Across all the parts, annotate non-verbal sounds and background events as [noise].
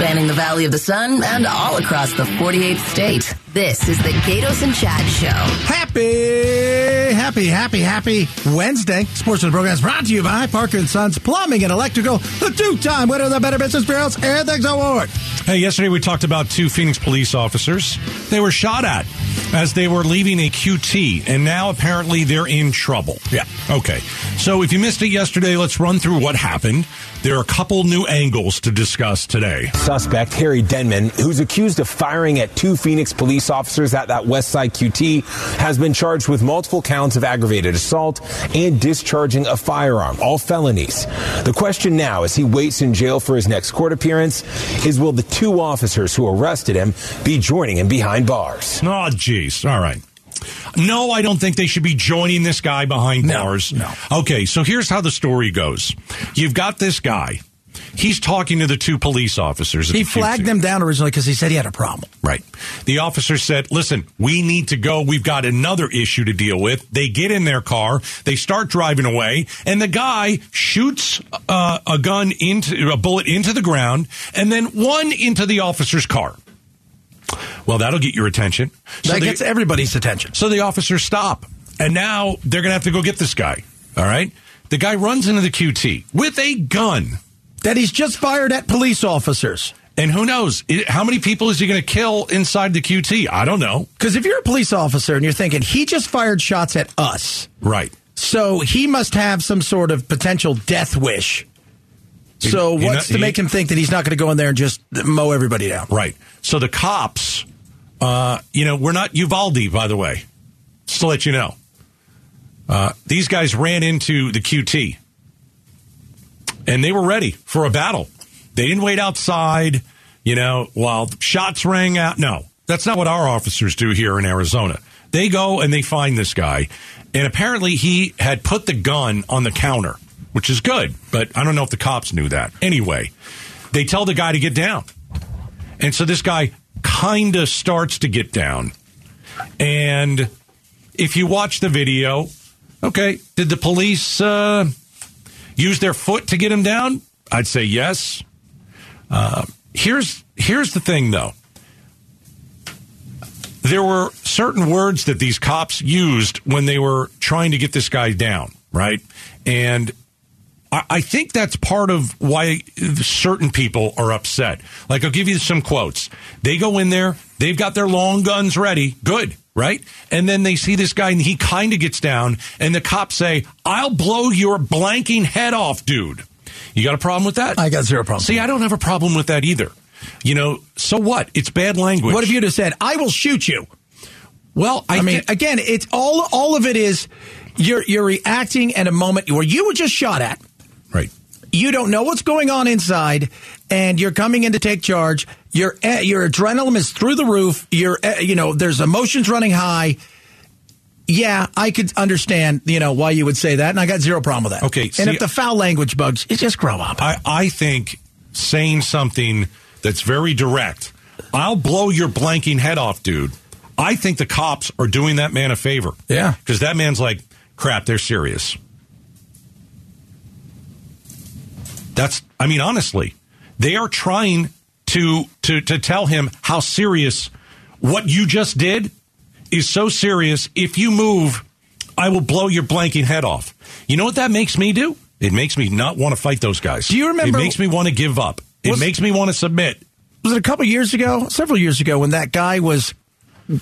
spanning the Valley of the Sun and all across the 48th state. This is the Gaydos and Chad Show. Happy, happy, happy, happy Wednesday. Sports of the program is brought to you by Parker and Sons Plumbing and Electrical, the two-time winner of the Better Business Bureau's Ethics Award. Hey, yesterday we talked about two Phoenix police officers. They were shot at as they were leaving a QT, and now apparently they're in trouble. Yeah. Okay. So if you missed it yesterday, let's run through what happened. There are a couple new angles to discuss today. Suspect Harry Denman, who's accused of firing at two Phoenix police officers at that West Side QT, has been charged with multiple counts of aggravated assault and discharging a firearm, all felonies. The question now, as he waits in jail for his next court appearance, is will the two officers who arrested him be joining him behind bars? Oh, jeez. All right. No, I don't think they should be joining this guy behind No, bars. no. Okay, so here's how the story goes. You've got this guy. He's talking to the two police officers. He the flagged them down originally because he said he had a problem. Right. The officer said, listen, we need to go. We've got another issue to deal with. They get in their car. They start driving away and the guy shoots uh, a gun into a bullet into the ground and then one into the officer's car. Well, that'll get your attention. So that the- gets everybody's attention. so the officers stop. And now they're going to have to go get this guy. All right. The guy runs into the QT with a gun. That he's just fired at police officers. And who knows? It- How many people is he going to kill inside the QT? I don't know. Because if you're a police officer and you're thinking, he just fired shots at us, Right. so he must have some sort of potential death wish. So He- he what's not- to make him think that he's not going to go in there and just mow everybody down? Right. So the cops, uh, you know, we're not Uvalde, by the way, just to let you know. Uh, these guys ran into the QT and they were ready for a battle. They didn't wait outside, you know, while shots rang out. No, that's not what our officers do here in Arizona. They go and they find this guy, and apparently he had put the gun on the counter, which is good, but I don't know if the cops knew that. Anyway, they tell the guy to get down. And so this guy kind of starts to get down. And if you watch the video, okay, did the police uh, use their foot to get him down? I'd say yes. Uh, here's here's the thing, though. There were certain words that these cops used when they were trying to get this guy down, right? And I, I think that's part of why certain people are upset. Like, I'll give you some quotes. They go in there, they've got their long guns ready. Good, right? And then they see this guy and he kind of gets down, and the cops say, I'll blow your blanking head off, dude. You got a problem with that? I got zero problem. See, I don't have a problem with that either. You know, so what? It's bad language. What if you'd have said, "I will shoot you"? Well, I, I, mean, thi- again, it's all all of it is you're you're reacting at a moment where you were just shot at. You don't know what's going on inside, and you're coming in to take charge. Your eh, your adrenaline is through the roof. Your eh, you know there's emotions running high. Yeah, I could understand you know why you would say that, and I got zero problem with that. Okay, and see- if the foul language bugs, you just grow up. I, I think saying something that's very direct, I'll blow your blanking head off, dude. I think the cops are doing that man a favor. Yeah. Because that man's like, crap, they're serious. That's, I mean, honestly, they are trying to, to, to tell him how serious what you just did is so serious. If you move, I will blow your blanking head off. You know what that makes me do? It makes me not want to fight those guys. Do you remember- It makes me want to give up. It Was- makes me want to submit. was it a couple years ago, several years ago, when that guy was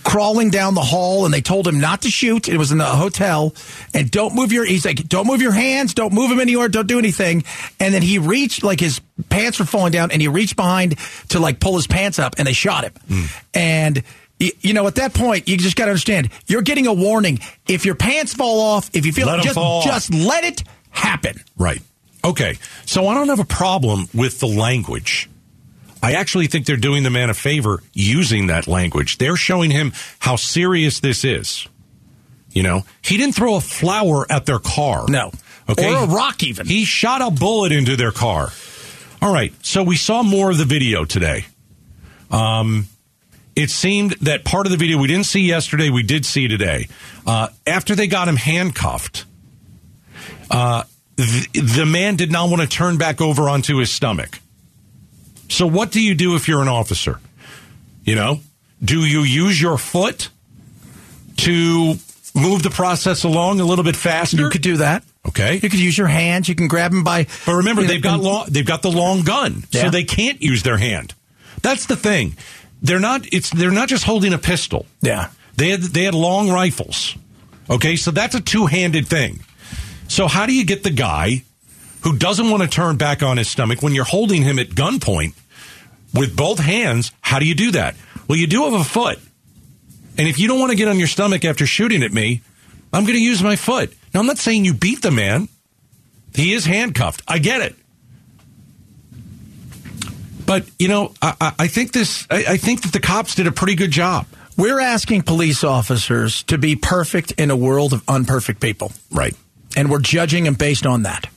crawling down the hall and they told him not to shoot. It was in the hotel and don't move your, he's like, don't move your hands, don't move him anywhere, don't do anything. And then he reached, like his pants were falling down and he reached behind to like pull his pants up and they shot him. Hmm. And you know, at that point, you just got to understand, you're getting a warning. If your pants fall off, if you feel Let 'em just, fall just let it happen. Right. Okay. So I don't have a problem with the language. I actually think they're doing the man a favor using that language. They're showing him how serious this is. You know, he didn't throw a flower at their car. No. Okay. Or a rock even. He shot a bullet into their car. All right. So we saw more of the video today. Um, it seemed that part of the video we didn't see yesterday, we did see today. Uh, after they got him handcuffed, uh, the, the man did not want to turn back over onto his stomach. So what do you do if you're an officer? You know, do you use your foot to move the process along a little bit faster? You could do that. Okay. You could use your hands. You can grab them by. But remember, they've got long, they've got the long gun, so they can't use their hand. That's the thing. They're not. It's they're not just holding a pistol. Yeah. They had they had long rifles. Okay, so that's a two handed thing. So how do you get the guy who doesn't want to turn back on his stomach when you're holding him at gunpoint with both hands? How do you do that? Well, you do have a foot. And if you don't want to get on your stomach after shooting at me, I'm going to use my foot. Now, I'm not saying you beat the man. He is handcuffed. I get it. But you know, I, I- I think this. I, I think that the cops did a pretty good job. We're asking police officers to be perfect in a world of unperfect people. Right. And we're judging them based on that.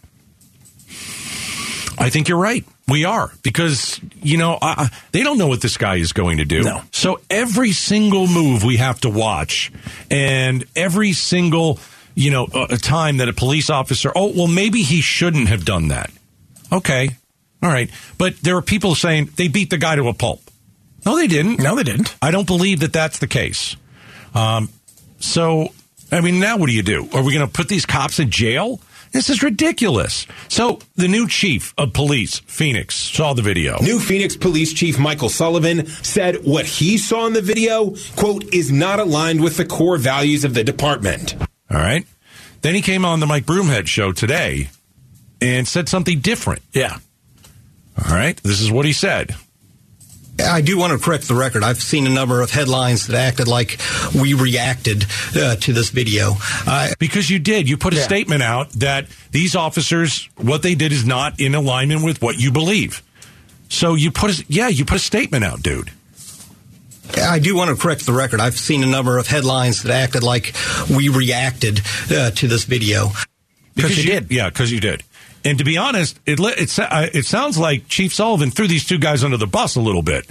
I think you're right. We are because you know I- they don't know what this guy is going to do. No. So every single move we have to watch, and every single you know uh, time that a police officer, oh well, maybe he shouldn't have done that. Okay, all right, but there are people saying they beat the guy to a pulp. No, they didn't. No, they didn't. I don't believe that that's the case. Um, so, I mean, now what do you do? Are we going to put these cops in jail? This is ridiculous. So, the new chief of police, Phoenix, saw the video. New Phoenix Police Chief Michael Sullivan said what he saw in the video, quote, is not aligned with the core values of the department. All right. Then he came on the Mike Broomhead show today and said something different. Yeah. All right. This is what he said. I do want to correct the record. I've seen a number of headlines that acted like we reacted uh, to this video. I Because you did. You put a Yeah. statement out that these officers, what they did is not in alignment with what you believe. So you put a, yeah, you put a statement out, dude. I do want to correct the record. I've seen a number of headlines that acted like we reacted uh, to this video. Because you did. Yeah, because you did. And to be honest, it it, uh, it sounds like Chief Sullivan threw these two guys under the bus a little bit.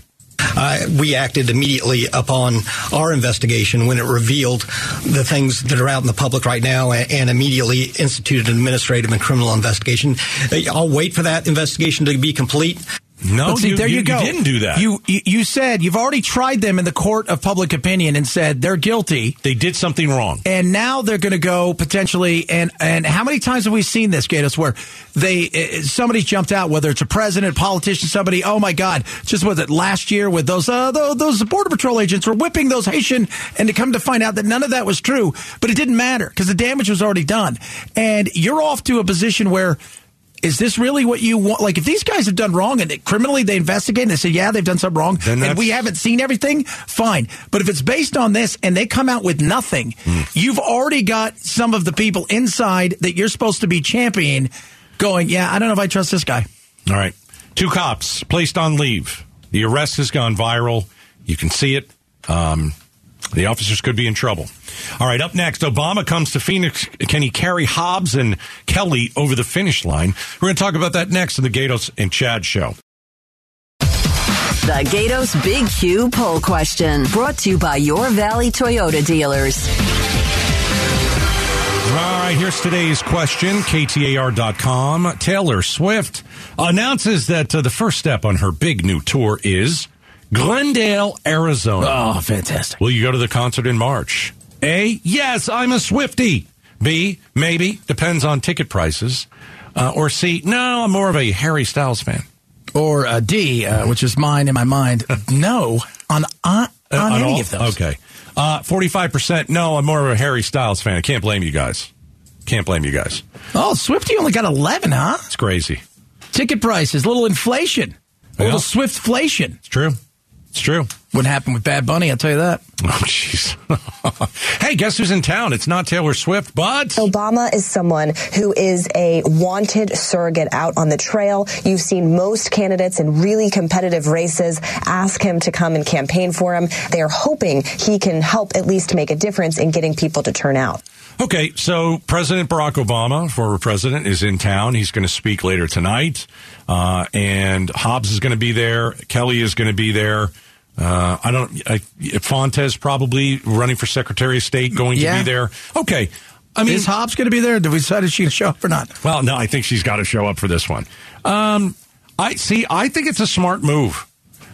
Uh, we acted immediately upon our investigation when it revealed the things that are out in the public right now and, and immediately instituted an administrative and criminal investigation. Uh, I'll wait for that investigation to be complete. No, see, you, there you, go. didn't do that. You, you you said you've already tried them in the court of public opinion and said they're guilty, they did something wrong. and now they're going to go potentially. And and how many times have we seen this, Gaydos, where they uh, somebody jumped out, whether it's a president, politician, somebody. Oh my God! Just was it last year with those uh, those, those border patrol agents were whipping those Haitian, and to come to find out that none of that was true, but it didn't matter because the damage was already done, and you're off to a position where. Is this really what you want? Like, if these guys have done wrong and criminally they investigate and they say, yeah, they've done something wrong, and we haven't seen everything, fine. But if it's based on this and they come out with nothing, Hmm. you've already got some of the people inside that you're supposed to be championing going, yeah, I don't know if I trust this guy. All right. Two cops placed on leave. The arrest has gone viral. You can see it. Um, the officers could be in trouble. All right, up next, Obama comes to Phoenix. Can he carry Hobbs and Kelly over the finish line? We're going to talk about that next in the Gaydos and Chad show. The Gaydos Big Q poll question brought to you by your Valley Toyota dealers. All right, here's today's question. KTAR.com. Taylor Swift announces that uh, the first step on her big new tour is Glendale, Arizona. Oh, fantastic. Will you go to the concert in March? A, yes, I'm a Swifty. B, maybe, depends on ticket prices. Uh, or C, no, I'm more of a Harry Styles fan. Or uh, D, uh, which is mine in my mind, [laughs] no on, on, on, Uh, any all? of those. Okay. Uh, 45%, no, I'm more of a Harry Styles fan. I can't blame you guys. Can't blame you guys. Oh, Swifty only got 11, huh? It's crazy. Ticket prices, little inflation, a Yeah. little Swiftflation. It's true. It's true. Wouldn't happen with Bad Bunny, I'll tell you that. Oh, jeez. [laughs] hey, guess who's in town? It's not Taylor Swift, but Obama is someone who is a wanted surrogate out on the trail. You've seen most candidates in really competitive races ask him to come and campaign for him. They are hoping he can help at least make a difference in getting people to turn out. Okay, so President Barack Obama, former president, is in town. He's going to speak later tonight. Uh, and Hobbs is going to be there. Kelly is going to be there. Uh, I don't, I, Fontes probably running for Secretary of State going to be there. Okay. I mean, Is Hobbs going to be there? Did we decide if she can show up or not? well, no, I think she's got to show up for this one. Um, I see. I think it's a smart move.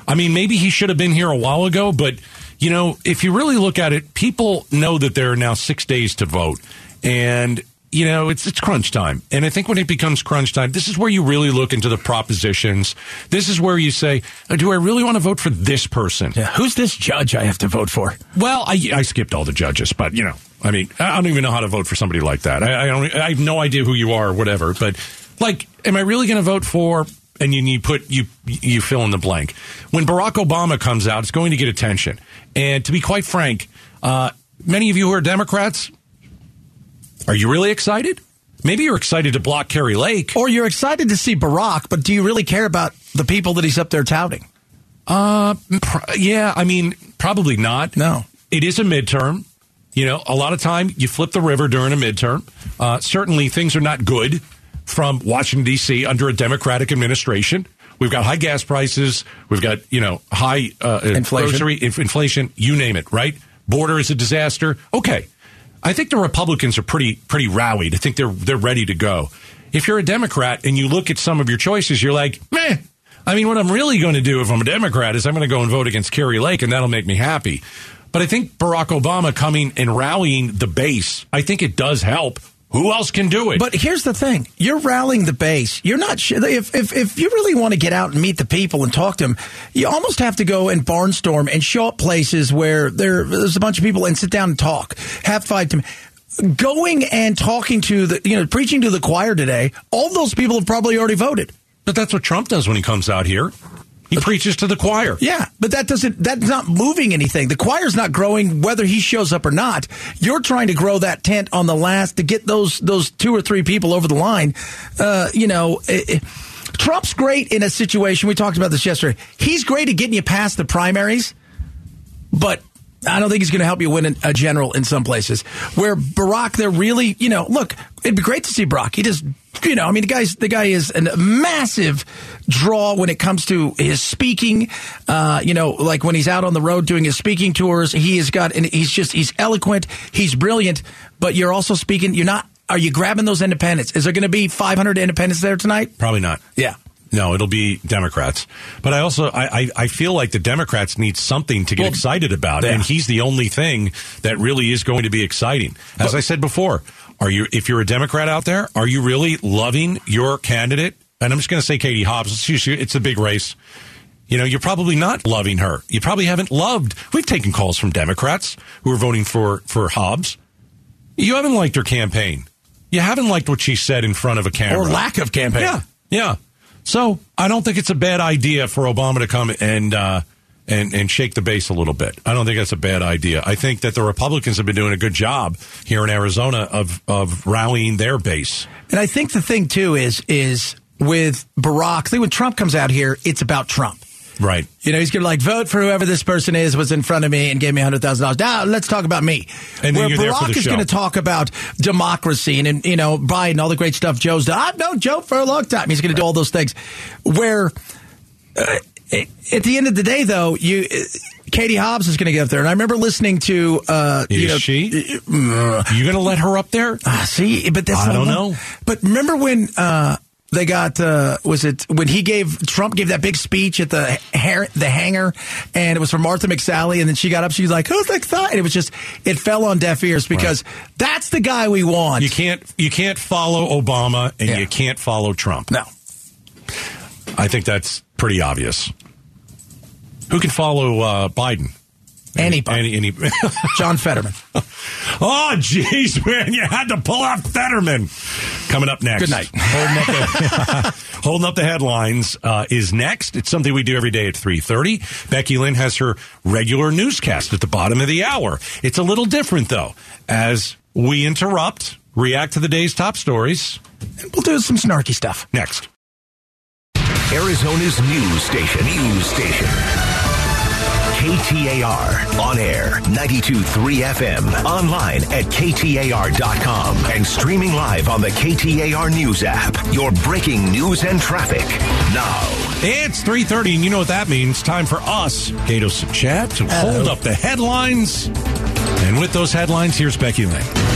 I mean, maybe he should have been here a while ago, but you know, if you really look at it, people know that there are now six days to vote, and you know, it's it's crunch time. And I think when it becomes crunch time, this is where you really look into the propositions. This is where you say, uh, do I really want to vote for this person? Yeah. Who's this judge I have to vote for? Well, I, I skipped all the judges, but you know, I mean, I don't even know how to vote for somebody like that. I, I don't. I have no idea who you are or whatever. But like, am I really going to vote for? And you, you put you you fill in the blank. When Barack Obama comes out, it's going to get attention. And to be quite frank, uh, many of you who are Democrats, are you really excited? Maybe you're excited to block Kari Lake. Or you're excited to see Barack, but do you really care about the people that he's up there touting? Uh, pr- yeah, I mean, probably not. No. It is a midterm. You know, a lot of time you flip the river during a midterm. Uh, certainly things are not good from Washington, D.C. under a Democratic administration. We've got high gas prices. We've got, you know, high uh, Inflation. grocery inf- inflation, you name it, right? Border is a disaster. Okay. I think the Republicans are pretty pretty rallied. I think they're they're ready to go. If you're a Democrat and you look at some of your choices, you're like, meh. I mean, what I'm really going to do if I'm a Democrat is I'm going to go and vote against Kari Lake, and that'll make me happy. But I think Barack Obama coming and rallying the base, I think it does help. Who else can do it? But here's the thing: you're rallying the base. You're not sh- if if if you really want to get out and meet the people and talk to them, you almost have to go and barnstorm and show up places where there, there's a bunch of people and sit down and talk, have five to. Going and talking to the, you know, preaching to the choir today. All those people have probably already voted. but that's what Trump does when he comes out here. He preaches to the choir. Yeah, but that doesn't that's not moving anything. The choir's not growing whether he shows up or not. You're trying to grow that tent on the last to get those those two or three people over the line. Uh, you know, it, it- Trump's great in a situation. We talked about this yesterday. He's great at getting you past the primaries, but I don't think he's going to help you win a general in some places. Where Barack, they're really, you know, look, it'd be great to see Barack. He just, you know, I mean, the guy's the guy is a massive draw when it comes to his speaking. Uh, you know, like when he's out on the road doing his speaking tours, he has got, and he's just, he's eloquent, he's brilliant. But you're also speaking. You're not. Are you grabbing those independents? Is there going to be 500 independents there tonight? Probably not. Yeah. No, it'll be Democrats. But I also I, I, I feel like the Democrats need something to get Well, excited about, yeah. and he's the only thing that really is going to be exciting. As I said before, are you if you're a Democrat out there, are you really loving your candidate? And I'm just going to say Katie Hobbs. It's, it's a big race. You know, you're probably not loving her. You probably haven't loved. We've taken calls from Democrats who are voting for for Hobbs. You haven't liked her campaign. You haven't liked what she said in front of a camera Or lack of campaign. yeah, yeah. So I don't think it's a bad idea for Obama to come and uh, and and shake the base a little bit. I don't think that's a bad idea. I think that the Republicans have been doing a good job here in Arizona of of rallying their base. And I think the thing too is is with Barack. I think when Trump comes out here, it's about Trump. Right. You know, he's going to like vote for whoever this person is was in front of me and gave me hundred thousand dollars. Now let's talk about me. And then Where you're there for Barack the is going to talk about democracy and, and you know Biden, all the great stuff Joe's done. I've known Joe for a long time. He's going to do all those things. Where uh, at the end of the day, though, you. Uh, Katie Hobbs is going to get up there, and I remember listening to. Uh, Is you know, she? You going to let her up there? Ah, see, but that's I don't one- know. But remember when uh, they got uh, was it when he gave Trump gave that big speech at the hair, the hangar, and it was from Martha McSally, and then she got up, she was like, "Who's excited?" And it was just it fell on deaf ears because that's the guy we want. You can't you can't follow Obama and Yeah. you can't follow Trump. no, I think that's pretty obvious. Who can follow uh, Biden? anybody. Any, any John Fetterman. [laughs] Oh, jeez, man, you had to pull out Fetterman. Coming up next. Good night. [laughs] Holding up the, [laughs] holding up the headlines uh, is next. It's something we do every day at 3.30. Becky Lynn has her regular newscast at the bottom of the hour. It's a little different, though, as we interrupt, react to the day's top stories. And we'll do some snarky stuff. Next. Arizona's news station. News station. KTAR. On air. 92.3 FM. Online at KTAR.com. And streaming live on the KTAR News app. Your breaking news and traffic. Now. It's 3.30, and you know what that means. Time for us, Gaydos and Chad, to hold up the headlines. And with those headlines, here's Becky Lynn.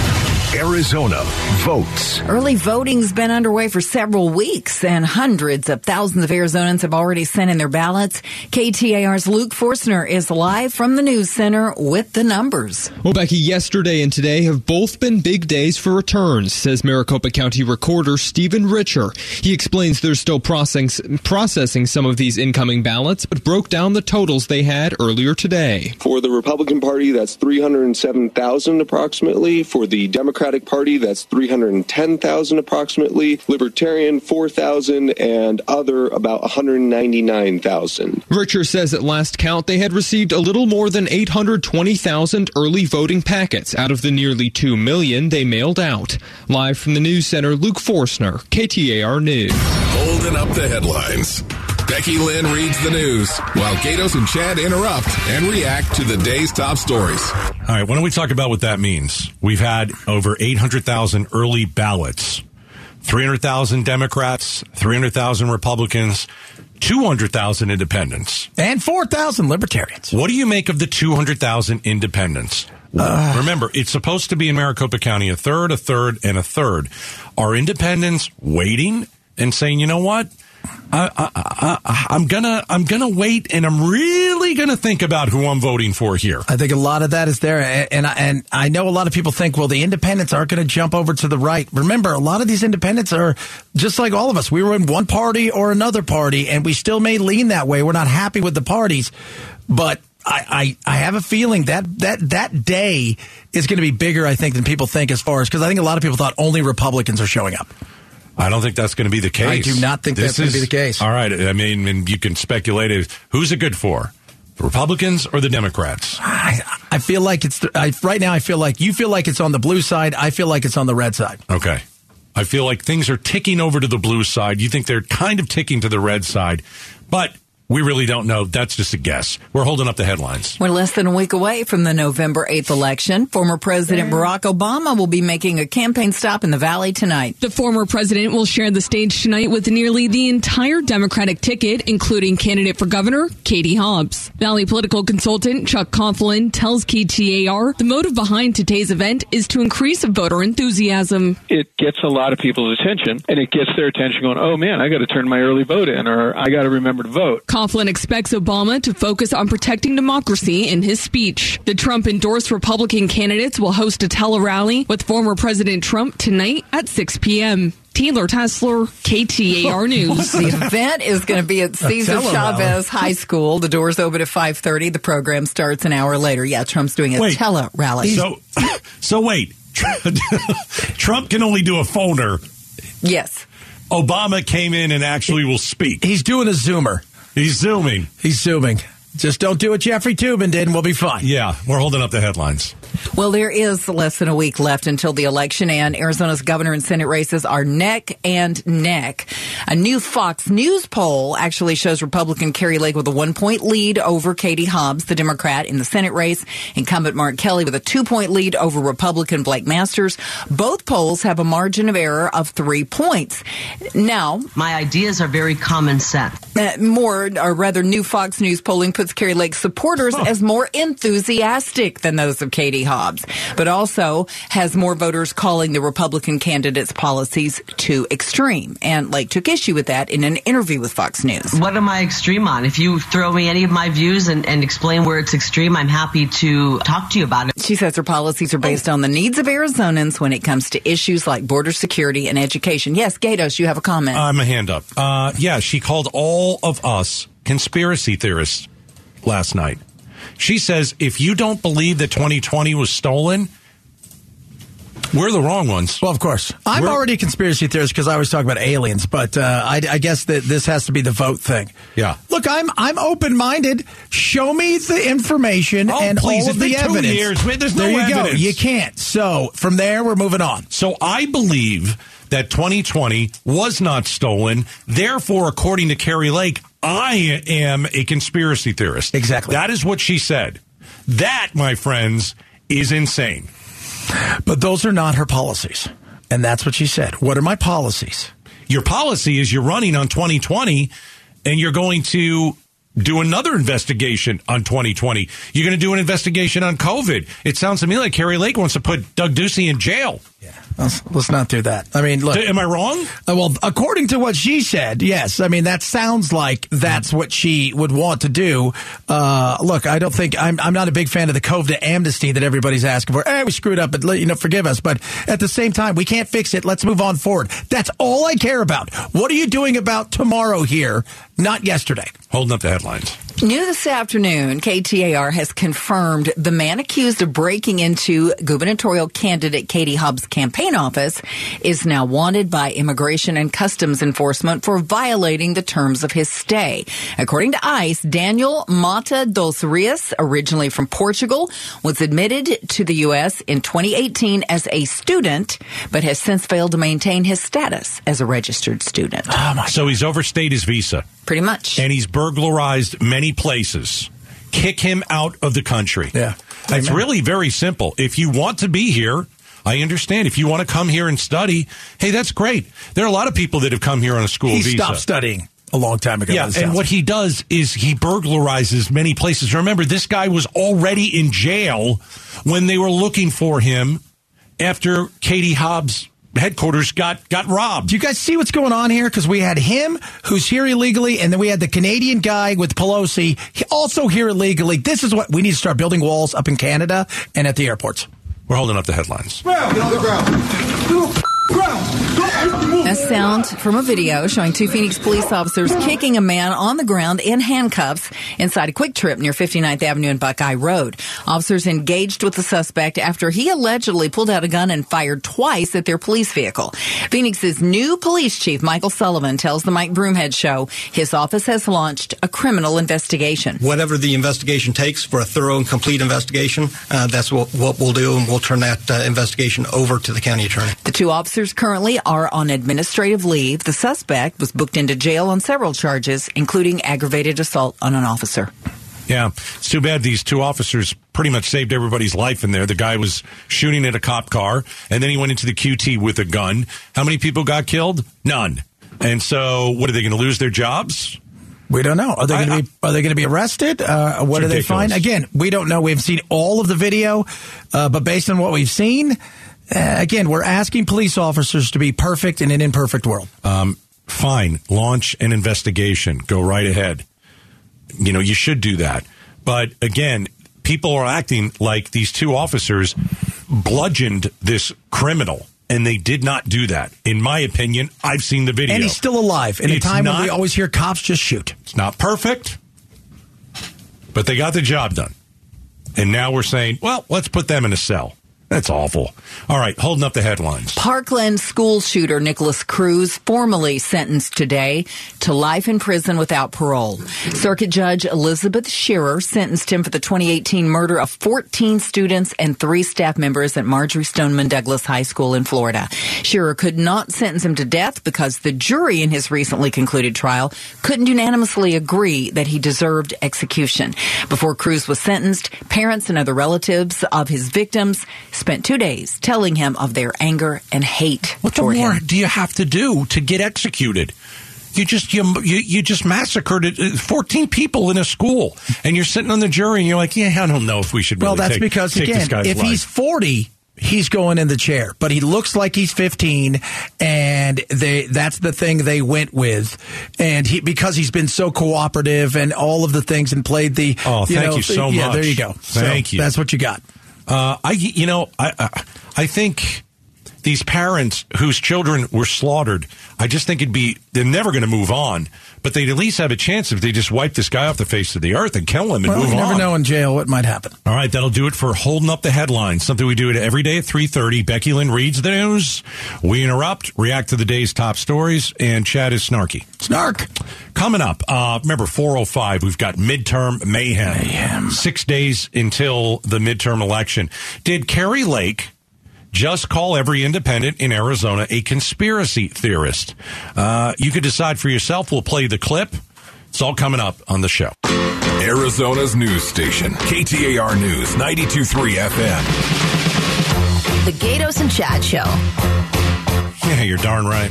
Arizona votes. Early voting's been underway for several weeks, and hundreds of thousands of Arizonans have already sent in their ballots. KTAR's Luke Forstner is live from the news center with the numbers. Well, Becky, yesterday and today have both been big days for returns, says Maricopa County Recorder Stephen Richer. He explains they're still processing, processing some of these incoming ballots, but broke down the totals they had earlier today. For the Republican Party, that's 307,000 approximately. For the Democratic Party, that's 310,000 approximately. Libertarian, 4,000, and other about 199,000. Richer says at last count they had received a little more than 820,000 early voting packets out of the nearly 2 million they mailed out. Live from the news center, Luke Forstner, KTAR News. Holding up the headlines. Becky Lynn reads the news while Gaydos and Chad interrupt and react to the day's top stories. All right, why don't we talk about what that means? We've had over 800,000 early ballots, 300,000 Democrats, 300,000 Republicans, 200,000 independents, and 4,000 libertarians. What do you make of the 200,000 independents? Uh, Remember, it's supposed to be in Maricopa County a third, a third, and a third. Are independents waiting and saying, you know what? I, am gonna I'm gonna wait, and I'm really gonna think about who I'm voting for here. I think a lot of that is there, and I, and I know a lot of people think, well, the independents aren't going to jump over to the right. Remember, a lot of these independents are just like all of us. We were in one party or another party, and we still may lean that way. We're not happy with the parties, but I, I, I, have a feeling that that that day is going to be bigger, I think, than people think as far as because I think a lot of people thought only Republicans are showing up. I don't think that's going to be the case. I do not think this that's going to be the case. All right. I mean, and you can speculate who's it good for? The Republicans or the Democrats? I, I feel like it's I, right now. I feel like you feel like it's on the blue side. I feel like it's on the red side. Okay. I feel like things are ticking over to the blue side. You think they're kind of ticking to the red side, but we really don't know. That's just a guess. We're holding up the headlines. We're less than a week away from the November 8th election. Former President Barack Obama will be making a campaign stop in the Valley tonight. The former president will share the stage tonight with nearly the entire Democratic ticket, including candidate for governor Katie Hobbs. Valley political consultant Chuck Coughlin tells KTAR the motive behind today's event is to increase voter enthusiasm. It gets a lot of people's attention, and it gets their attention going, oh man, I got to turn my early vote in, or I got to remember to vote. Coughlin expects Obama to focus on protecting democracy in his speech. The Trump endorsed Republican candidates will host a tele rally with former President Trump tonight at 6 p.m. Taylor Tesler, KTAR [laughs] News. the event is going to be at Cesar Chavez High School. The doors open at 5.30. The program starts an hour later. Yeah, Trump's doing a wait, tele rally. So, [coughs] so wait. [laughs] Trump can only do a phoner. Yes. Obama came in and actually will speak. He's doing a Zoomer. He's zooming. He's zooming. Just don't do what Jeffrey Toobin did, and we'll be fine. Yeah, we're holding up the headlines. Well, there is less than a week left until the election, and Arizona's governor and Senate races are neck and neck. A new Fox News poll actually shows Republican Kari Lake with a one point lead over Katie Hobbs, the Democrat, in the Senate race. Incumbent Mark Kelly with a two point lead over Republican Blake Masters. Both polls have a margin of error of three points. Now, my ideas are very common sense. Uh, more, or rather, new Fox News polling puts Kari Lake supporters oh. as more enthusiastic than those of Katie Hobbs, but also has more voters calling the Republican candidate's policies too extreme. And Lake took issue with that in an interview with Fox News. What am I extreme on? If you throw me any of my views and, and explain where it's extreme, I'm happy to talk to you about it. She says her policies are based on the needs of Arizonans when it comes to issues like border security and education. Yes, Gaydos, you have a comment. I'm a hand up. Uh, yeah, she called all of us conspiracy theorists last night. She says if you don't believe that 2020 was stolen, we're the wrong ones. Well, of course. I'm We're, already a conspiracy theorist because I always talk about aliens, but uh, I, I, guess that this has to be the vote thing. Yeah. Look, I'm I'm open minded. Show me the information oh, and please, all of the evidence. Years. There's there you evidence. go. You can't. So from there, we're moving on. So I believe that 2020 was not stolen. Therefore, according to Kari Lake, I am a conspiracy theorist. Exactly. That is what she said. That, my friends, is insane. But those are not her policies. And that's what she said. What are my policies? Your policy is you're running on 2020 and you're going to do another investigation on 2020. You're going to do an investigation on COVID. It sounds to me like Kari Lake wants to put Doug Ducey in jail. Let's, let's not do that. I mean, look. Am I wrong? Uh, well, according to what she said, yes. I mean, that sounds like that's what she would want to do. Uh, look, I don't think I'm. I'm not a big fan of the COVID amnesty that everybody's asking for. Hey, we screwed up, but you know, forgive us. But at the same time, we can't fix it. Let's move on forward. That's all I care about. What are you doing about tomorrow here? Not yesterday. Holding up the headlines. New this afternoon, KTAR has confirmed the man accused of breaking into gubernatorial candidate Katie Hobbs' campaign office is now wanted by Immigration and Customs Enforcement for violating the terms of his stay. According to ICE, Daniel Mata dos Rios, originally from Portugal, was admitted to the U.S. in 2018 as a student, but has since failed to maintain his status as a registered student. Ah, so he's overstayed his visa. Pretty much. And he's burglarized many places. Kick him out of the country. Yeah. It's really very simple. If you want to be here, I understand. If you want to come here and study, hey, that's great. There are a lot of people that have come here on a school He visa. stopped studying a long time ago. Yeah, and what he does is he burglarizes many places. Remember, this guy was already in jail when they were looking for him after Katie Hobbs' headquarters got got robbed. Do you guys see what's going on here? Because we had him who's here illegally, and then we had the Canadian guy with Pelosi he also here illegally. This is what we need to start building walls up in Canada and at the airports. We're holding up the headlines. A sound from a video showing two Phoenix police officers kicking a man on the ground in handcuffs inside a QuikTrip near 59th Avenue and Buckeye Road. Officers engaged with the suspect after he allegedly pulled out a gun and fired twice at their police vehicle. Phoenix's new police chief, Michael Sullivan, tells the Mike Broomhead show his office has launched a criminal investigation. Whatever the investigation takes for a thorough and complete investigation, uh, that's what, what we'll do, and we'll turn that uh, investigation over to the county attorney. The two officers currently are on administrative leave. The suspect was booked into jail on several charges, including aggravated assault on an officer. Yeah, it's too bad these two officers pretty much saved everybody's life in there. The guy was shooting at a cop car, and then he went into the QT with a gun. How many people got killed? None. And so, what are they going to lose their jobs? We don't know. Are they going to be Are they going to be arrested? Uh, what It's do they find? Again, we don't know. We haven't seen all of the video, uh, but based on what we've seen, again, we're asking police officers to be perfect in an imperfect world. Um, fine, launch an investigation. Go right ahead. You know, you should do that. But again, people are acting like these two officers bludgeoned this criminal, and they did not do that. In my opinion, I've seen the video. And he's still alive in a It's time when we always hear cops just shoot. It's not perfect, but they got the job done. And now we're saying, well, let's put them in a cell. That's awful. All right, holding up the headlines. Parkland school shooter Nikolas Cruz formally sentenced today to life in prison without parole. Circuit Judge Elizabeth Scherer sentenced him for the 2018 murder of 14 students and three staff members at Marjory Stoneman Douglas High School in Florida. Scherer could not sentence him to death because the jury in his recently concluded trial couldn't unanimously agree that he deserved execution. Before Cruz was sentenced, parents and other relatives of his victims spent two days telling him of their anger and hate What toward more him. do you have to do to get executed? You just you, you you just massacred uh, fourteen people in a school, and you're sitting on the jury, and you're like, yeah, I don't know if we should. Well, that's take- because take again, if life. he's forty, he's going in the chair, but he looks like he's fifteen, and they that's the thing they went with, and he because he's been so cooperative and all of the things and played the. Oh, thank know, you so yeah, much. there you go. Thank So you. That's what you got. Uh, I, you know, I, I, I think these parents whose children were slaughtered, I just think it'd be, they're never going to move on, but they'd at least have a chance if they just wipe this guy off the face of the earth and kill him and Well, move you never on. know in jail what might happen. All right, that'll do it for holding up the headlines. Something we do it every day at 3.30. Becky Lynn reads the news. We interrupt, react to the day's top stories, and Chad is snarky. Snark. Coming up, uh, remember 405, we've got midterm mayhem. Six days until the midterm election. Did Kari Lake just call every independent in Arizona a conspiracy theorist? Uh, you could decide for yourself. We'll play the clip. It's all coming up on the show. Arizona's news station, KTAR News, 92.3 FM. The Gaydos and Chad Show. Yeah, you're darn right.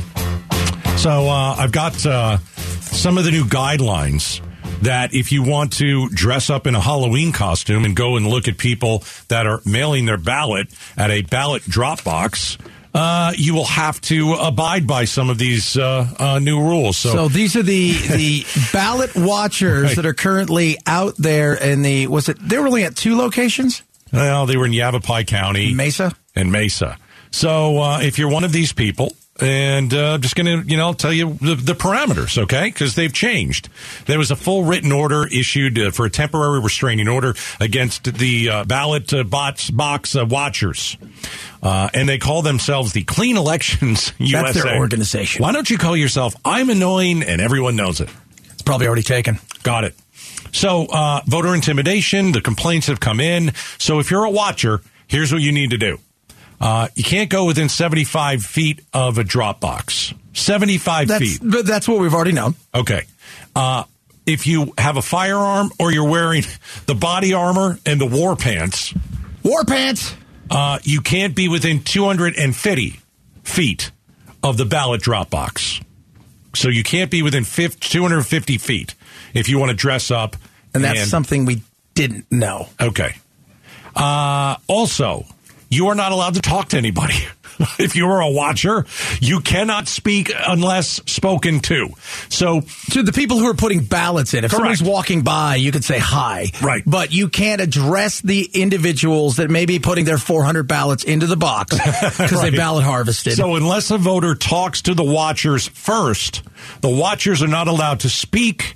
So uh, I've got uh, some of the new guidelines that if you want to dress up in a Halloween costume and go and look at people that are mailing their ballot at a ballot drop box, uh, you will have to abide by some of these uh, uh, new rules. So, So these are the the [laughs] ballot watchers Right. that are currently out there in the was it they were only at two locations? well, they were in Yavapai County, Mesa. and Mesa. So uh, if you're one of these people, and uh, I'm just going to, you know, tell you the, the parameters, okay? Because they've changed. There was a full written order issued uh, for a temporary restraining order against the uh, ballot uh, box, box uh, watchers. Uh, and they call themselves the Clean Elections USA. [laughs] That's their organization. Why don't you call yourself I'm Annoying and everyone knows it? It's probably already taken. Got it. So, uh, voter intimidation, the complaints have come in. So, if you're a watcher, here's what you need to do. Uh, you can't go within 75 feet of a drop box. 75 That's feet. but that's what we've already known. Okay. Uh, if you have a firearm or you're wearing the body armor and the war pants, War pants. uh, you can't be within 250 feet of the ballot drop box. So you can't be within 50, 250 feet if you want to dress up. And that's something we didn't know. Okay. Uh, also, you are not allowed to talk to anybody. [laughs] if you are a watcher, you cannot speak unless spoken to. So, To the people who are putting ballots in, if Correct. somebody's walking by, you could say hi. Right. But you can't address the individuals that may be putting their 400 ballots into the box [laughs] because Right. they ballot harvested. so unless a voter talks to the watchers first, the watchers are not allowed to speak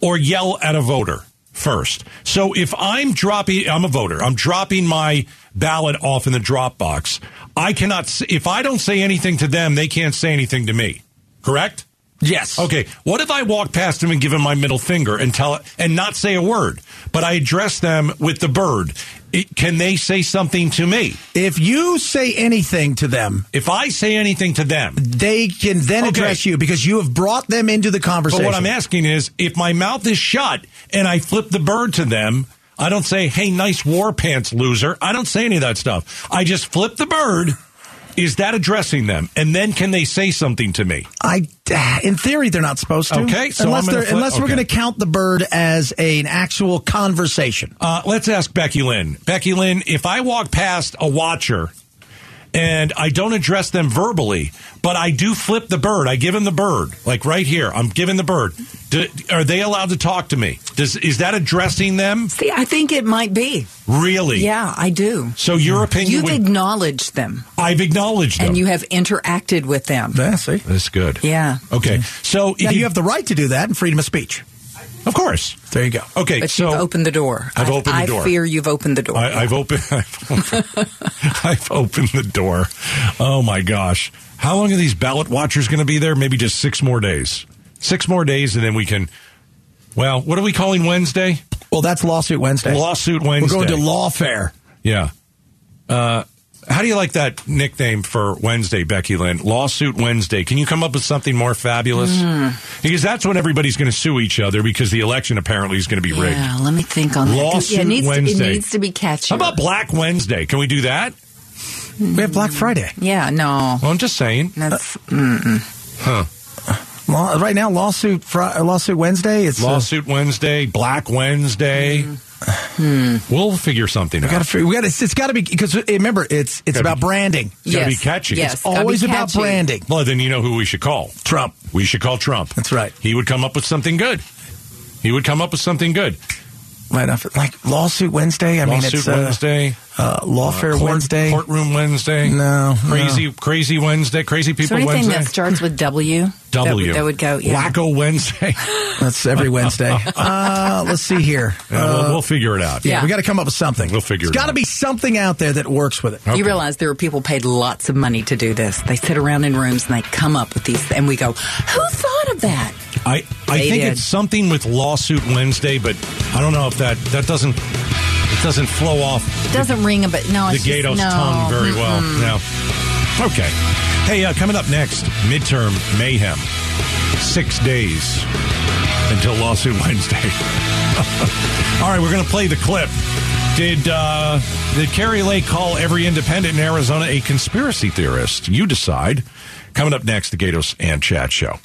or yell at a voter first. So if I'm dropping, I'm a voter, I'm dropping my ballot off in the drop box. I cannot, if I don't say anything to them, they can't say anything to me. Correct? yes. Okay, what if I walk past them and give them my middle finger and tell it and not say a word, but I address them with the bird? It, can they say something to me? If you say anything to them, If I say anything to them, they can then Okay. address you because you have brought them into the conversation. but what I'm asking is, if my mouth is shut and I flip the bird to them, I don't say, "Hey, nice war pants, loser." I don't say any of that stuff. I just flip the bird. Is that addressing them? And then can they say something to me? I, in theory, they're not supposed to. Okay, so unless they're, flip- unless we're going to count the bird as a, an actual conversation. Uh, let's ask Becky Lynn. Becky Lynn, if I walk past a watcher and I don't address them verbally, but I do flip the bird, I give him the bird, like right here, I'm giving the bird. Do, are they allowed to talk to me? Does is that addressing them? See, I think it might be. Really? Yeah, I do. So your opinion? You've would, acknowledged them I've acknowledged them. and you have interacted with them. Yeah, see? That's good. Yeah. Okay. So if Yeah, you have the right to do that and freedom of speech. Of course. There you go. Okay. But so you've opened the door. I've I- opened the door. I fear you've opened the door. I, [laughs] I've opened. I've opened the door. Oh my gosh! How long are these ballot watchers going to be there? Maybe just six more days. Six more days, and then we can. Well, what are we calling Wednesday? Well, that's Lawsuit Wednesday. Lawsuit Wednesday. We're going to lawfare. Yeah. Uh, how do you like that nickname for Wednesday, Becky Lynn? Lawsuit Wednesday. Can you come up with something more fabulous? Hmm. Because that's when everybody's going to sue each other because the election apparently is going to be rigged. yeah, let me think on that. Lawsuit yeah, it needs To, Wednesday. it needs to be catchy. How about Black Wednesday? Can we do that? We have Black Friday. Yeah, no. Well, I'm just saying. That's mm-mm. Huh. Law, right now, lawsuit Fri- uh, lawsuit Wednesday. It's uh, Lawsuit Wednesday, Black Wednesday. We'll figure something we out. got to. We got to. It's got to be because remember, it's it's Gotta about be- branding. It's gotta be catchy. yes. It's gotta be Always about branding. Well, then you know who we should call. Trump. We should call Trump. That's right. He would come up with something good. He would come up with something good. Right off, like lawsuit Wednesday. I mean, Lawsuit it's uh, Wednesday, uh, lawfare uh, court- Wednesday. courtroom Wednesday. No, crazy, crazy Wednesday, crazy Is there people anything Wednesday. that starts with W? W. That, that would go. Yeah. Wacko Wednesday. [laughs] That's every Wednesday. Uh, let's see here. Yeah, we'll, Uh, we'll figure it out. yeah, Yeah. we got to come up with something. We'll figure It's it got to out. be something out there that works with it. Okay. You realize there are people paid lots of money to do this. They sit around in rooms and they come up with these, and we go, "Who thought of that?" I, I They think did. it's something with lawsuit Wednesday, but I don't know if that that doesn't it doesn't flow off It doesn't ring a bit. No, the it's just, Gaydos no. tongue very well. Mm-mm. No. Okay. Hey, uh, coming up next, midterm mayhem. Six days until lawsuit [laughs] Wednesday. [laughs] All right, we're going to play the clip. Did uh, did Kari Lake call every independent in Arizona a conspiracy theorist? You decide. Coming up next, the Gaydos and Chad Show.